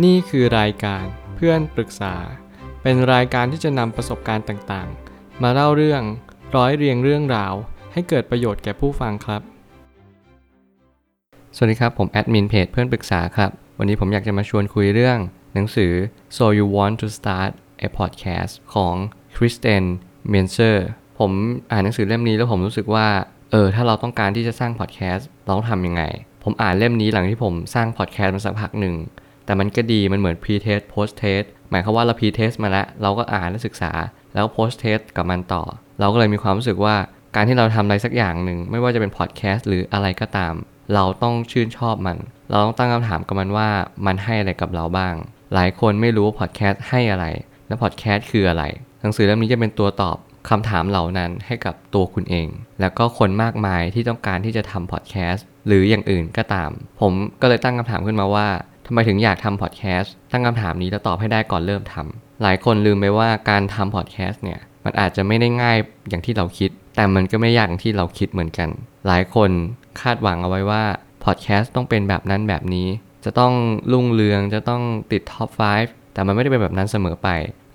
นี่คือรายการเพื่อนปรึกษา เป็นรายการที่จะนำประสบการณ์ต่างๆ มาเล่าเรื่องร้อยเรียงเรื่องราว ให้เกิดประโยชน์แก่ผู้ฟังครับ สวัสดีครับ ผมแอดมินเพจเพื่อนปรึกษาครับ วันนี้ผมอยากจะมาชวนคุยเรื่อง หนังสือ so you want to start a podcast ของ Kristen m e n s e r ผมอ่านหนังสือเล่มนี้แล้วผมรู้สึกว่า เออ ถ้าเราต้องการที่จะสร้างพอดแคสต์เราต้องทำยังไง ผมอ่านเล่มนี้หลังที่ผมสร้างพอดแคสต์มาสักพักหนึ่ง แต่มันก็ดีมันเหมือน pre-test post-test หมายความว่าเรา pre-test มาแล้ว เราก็อ่านและศึกษา แล้ว post-test กับมันต่อ เราก็เลยมีความรู้สึกว่าการที่เราทำอะไรสักอย่างหนึ่ง ไม่ว่าจะเป็นพอดแคสต์หรืออะไรก็ตาม เราต้องชื่นชอบมัน เราต้องตั้งคำถามกับมันว่ามันให้อะไรกับเราบ้าง หลายคนไม่รู้ว่าพอดแคสต์ให้อะไร และพอดแคสต์คืออะไร หนังสือเล่มนี้จะเป็นตัวตอบคำถามเหล่านั้นให้กับตัวคุณเอง แล้วก็คนมากมายที่ต้องการที่จะทำพอดแคสต์หรืออย่างอื่นก็ตาม ผมก็เลยตั้งคำถามขึ้นมาว่าทำไมถึงอยากทำพอดแคสต์ตั้งคำถามนี้แล้วตอบให้ได้ก่อนเริ่มทำหลายคนลืมไปว่าการทำพอดแคสต์เนี่ยมันอาจจะไม่ได้ง่ายอย่างที่เราคิด แต่มันก็ไม่ยากอย่างที่เราคิดเหมือนกัน หลายคนคาดหวังเอาไว้ว่าพอดแคสต์ต้องเป็นแบบนั้นแบบนี้ จะต้องรุ่งเรืองจะต้องติด top 5 แต่มันไม่ได้เป็นแบบนั้นเสมอไป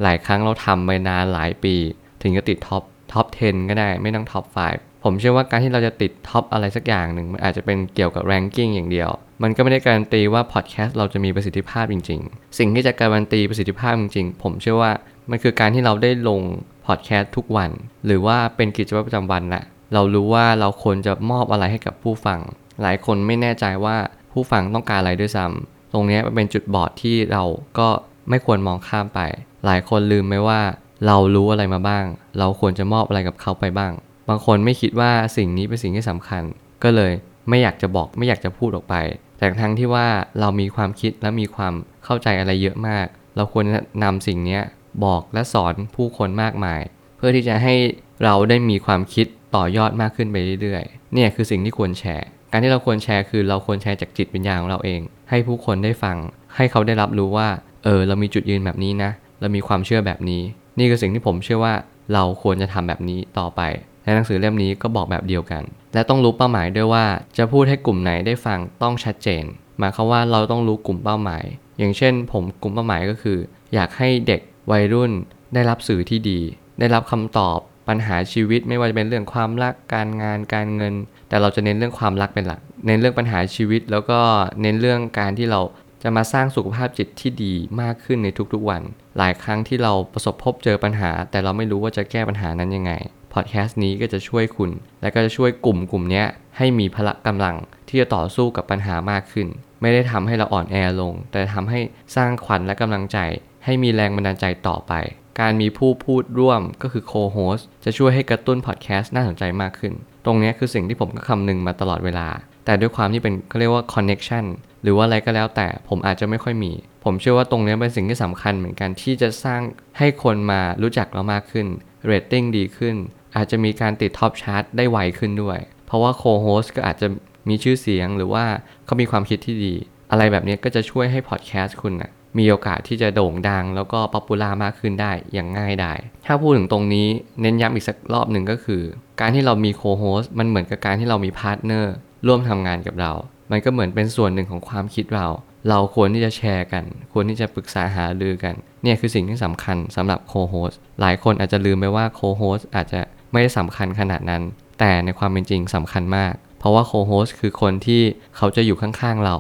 หลายครั้งเราทำไปนานหลายปี ถึงจะติด top top 10 ก็ได้ไม่ต้อง top 5 ผมเชื่อว่าการที่เราจะติด top อะไรสักอย่างหนึ่งมันอาจจะเป็นเกี่ยวกับ ranking อย่างเดียว มันก็ไม่ได้การันตีว่าพอดแคสต์เราจะมีประสิทธิภาพจริง ๆ สิ่งที่จะการันตีประสิทธิภาพจริง ๆ ผมเชื่อว่ามันคือการที่เราได้ลงพอดแคสต์ทุกวัน หรือว่าเป็นกิจวัตรประจำวันแหละเรารู้ว่าเราควรจะมอบอะไรให้กับผู้ฟัง หลายคนไม่แน่ใจว่าผู้ฟังต้องการอะไรด้วยซ้ำตรงนี้มันเป็นจุดบอดที่เราก็ไม่ควรมองข้ามไป หลายคนลืมไหมว่า เรารู้อะไรมาบ้าง เราควรจะมอบอะไรกับเขาไปบ้าง บางคนไม่คิดว่าสิ่งนี้เป็นสิ่งที่สำคัญ ก็เลยไม่อยากจะบอกไม่อยากจะพูดออกไป แต่ทั้งที่ว่าเรามีความคิดและมีความเข้าใจอะไรเยอะมาก เราควรนำสิ่งนี้บอกและสอนผู้คนมากมาย เพื่อที่จะให้เราได้มีความคิดต่อยอดมากขึ้นไปเรื่อยๆ เนี่ยคือสิ่งที่ควรแชร์ การที่เราควรแชร์คือเราควรแชร์จากจิตวิญญาณของเราเอง ให้ผู้คนได้ฟัง ให้เขาได้รับรู้ว่า เออ เรามีจุดยืนแบบนี้นะ เรามีความเชื่อแบบนี้ นี่คือสิ่งที่ผมเชื่อว่าเราควรจะทำแบบนี้ต่อไป และหนังสือเล่มนี้ก็บอกแบบเดียวกัน และต้องรู้เป้าหมายด้วยว่าจะพูดให้กลุ่มไหนได้ฟังต้องชัดเจน หมายความว่าเราต้องรู้กลุ่มเป้าหมาย อย่างเช่น ผมกลุ่มเป้าหมายก็คือ อยากให้เด็กวัยรุ่น ได้รับสื่อที่ดี ได้รับคำตอบปัญหาชีวิตไม่ว่าจะเป็นเรื่องความรักการงานการเงิน แต่เราจะเน้นเรื่องความรักเป็นหลัก เน้นเรื่องปัญหาชีวิต แล้วก็เน้นเรื่องการที่เราจะมาสร้างสุขภาพจิตที่ดีมากขึ้นในทุกๆวัน หลายครั้งที่เราประสบพบเจอปัญหา แต่เราไม่รู้ว่าจะแก้ปัญหานั้นยังไง พอดแคสต์นี้ก็จะช่วยคุณ และก็จะช่วยกลุ่มกลุ่มนี้ให้มีพละกำลังที่จะต่อสู้กับปัญหามากขึ้น ไม่ได้ทำให้เราอ่อนแอลง แต่ทำให้สร้างขวัญและกำลังใจ ให้มีแรงบันดาลใจต่อไป การมีผู้พูดร่วมก็คือโคโฮสจะช่วยให้กระตุ้นพอดแคสต์น่าสนใจมากขึ้น ตรงนี้คือสิ่งที่ผมก็คำนึงมาตลอดเวลา แต่ด้วยความที่เป็นเขาเรียกว่า connection หรือว่าอะไรก็แล้วแต่ผมอาจจะไม่ค่อยมี ผมเชื่อว่าตรงนี้เป็นสิ่งที่สำคัญเหมือนกันที่จะสร้างให้คนมารู้จักเรามากขึ้น เรตติ้งดีขึ้น อาจจะมีการติด top chart ได้ไวขึ้นด้วย เพราะว่า co-host ก็อาจจะมีชื่อเสียงหรือว่าเขามีความคิดที่ดี อะไรแบบนี้ก็จะช่วยให้พอดแคสต์คุณนะมีโอกาสที่จะโด่งดัง แล้วก็ popular มากขึ้นได้อย่างง่ายดายถ้าพูดถึงตรงนี้เน้นย้ำอีกสักรอบหนึ่งก็คือ การที่เรามี co-host มันเหมือนกับการที่เรามี partner ร่วมทำงานกับเรา มันก็เหมือนเป็นส่วนหนึ่งของความคิดเรา เราควรที่จะแชร์กัน ควรที่จะปรึกษาหารือกัน เนี่ยคือสิ่งที่สำคัญสำหรับ co-host หลายคนอาจจะลืมไปว่า co-host อาจจะไม่ได้สำคัญขนาดนั้น แต่ในความเป็นจริงสำคัญมาก เพราะว่า co-host คือคนที่เขาจะอยู่ข้างๆเรา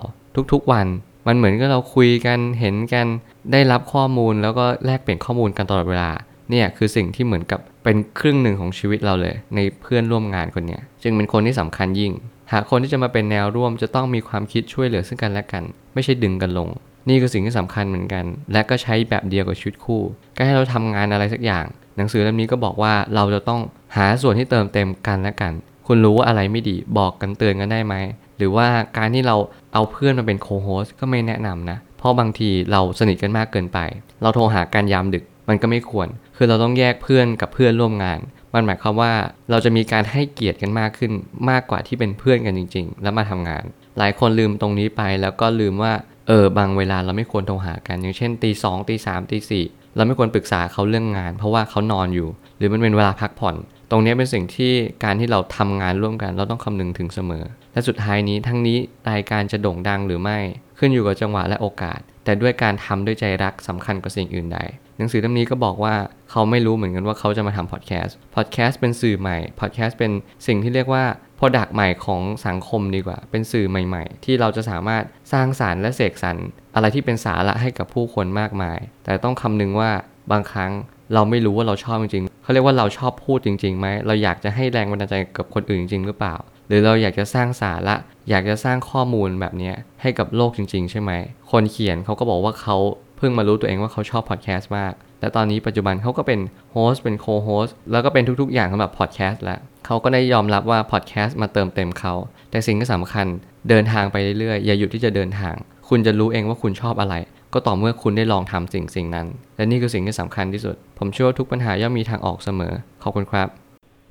ทุกๆวันมันเหมือนกับเราคุยกันเห็นกันได้รับข้อมูลแล้วก็แลกเปลี่ยนข้อมูลกันตลอดเวลาเนี่ยคือสิ่งที่เหมือนกับเป็นครึ่งหนึ่งของชีวิตเราเลย ในเพื่อนร่วมงานคนนี้จึงเป็นคนที่สำคัญยิ่งากคนที่จะมาเป็นแนวร่วมจะต้องมีความคิดช่วยเหลือซึ่งกันและกัน ไม่ใช่ดึงกันลง นี่คือสิ่งที่สำคัญเหมือนกัน และก็ใช้แบบเดียวกับชีวิตคู่ การให้เราทำงานอะไรสักอย่าง หนังสือเล่มนี้ก็บอกว่าเราจะต้องหาส่วนที่เติมเต็มกันและกัน คุณรู้ว่าอะไรไม่ดีบอกกันเตือนกันได้ไหมหรือว่าการที่เราเอาเพื่อนมาเป็นโคโฮสก็ไม่แนะนำนะ เพราะบางทีเราสนิทกันมากเกินไป เราโทรหากันยามดึกมันก็ไม่ควร คือเราต้องแยกเพื่อนกับเพื่อนร่วมงาน มันหมายความว่าเราจะมีการให้เกียรติกันมากขึ้น มากกว่าที่เป็นเพื่อนกันจริง ๆ แล้วมาทำงาน หลายคนลืมตรงนี้ไปแล้วก็ลืมว่าเออบางเวลาเราไม่ควรโทรหากัน อย่างเช่นตีสองตีสามตีสี่เราไม่ควรปรึกษาเขาเรื่องงาน เพราะว่าเขานอนอยู่ หรือมันเป็นเวลาพักผ่อน ตรงนี้เป็นสิ่งที่การที่เราทำงานร่วมกัน เราต้องคำนึงถึงเสมอ และสุดท้ายนี้ทั้งนี้รายการจะโด่งดังหรือไม่ ขึ้นอยู่กับจังหวะและโอกาส แต่ด้วยการทำด้วยใจรักสำคัญกว่าสิ่งอื่นใด หนังสือเล่มนี้ก็บอกว่าเขาไม่รู้เหมือนกันว่าเขาจะมาทำพอดแคสต์ พอดแคสต์เป็นสื่อใหม่ พอดแคสต์เป็นสิ่งที่เรียกว่า Product ใหม่ของสังคมดีกว่า เป็นสื่อใหม่ ๆ ที่เราจะสามารถสร้างสารรค์และเสกสรรอะไรที่เป็นสาระให้กับผู้คนมากมาย แต่ต้องคำนึงว่าบางครั้ง เราไม่รู้ว่าเราชอบจริงๆเขาเรียกว่าเราชอบพูดจริงๆไหมเราอยากจะให้แรงบันดาลใจกับคนอื่นจริง ๆ หรือเปล่า หรือเราอยากจะสร้างสาระอยากจะสร้างข้อมูลแบบนี้ให้กับโลกจริง ๆ ใช่ไหม คนเขียนเขาก็บอกว่าเขาเพิ่งมารู้ตัวเองว่าเขาชอบพอดแคสต์มาก และตอนนี้ปัจจุบันเขาก็เป็น host เป็น co-host แล้วก็เป็นทุกๆ อย่างสำหรับพอดแคสต์แล้วเขาก็ได้ยอมรับว่าพอดแคสต์มาเติมเต็มเขา แต่สิ่งที่สำคัญเดินทางไปเรื่อยๆ อย่าหยุดที่จะเดินทาง คุณจะรู้เองว่าคุณชอบอะไร ก็ต่อเมื่อคุณได้ลองทำสิ่งสิ่งนั้น และนี่คือสิ่งที่สำคัญที่สุด ผมเชื่อว่าทุกปัญหาย่อมมีทางออกเสมอ ขอบคุณครับ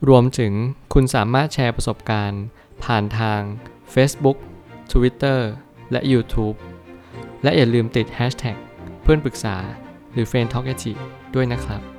รวมถึงคุณสามารถแชร์ประสบการณ์ ผ่านทาง Facebook Twitter และ YouTube และอย่าลืมติด Hashtag เพื่อนปรึกษาหรือ f r ร e n d t a l k ด้วยนะครับ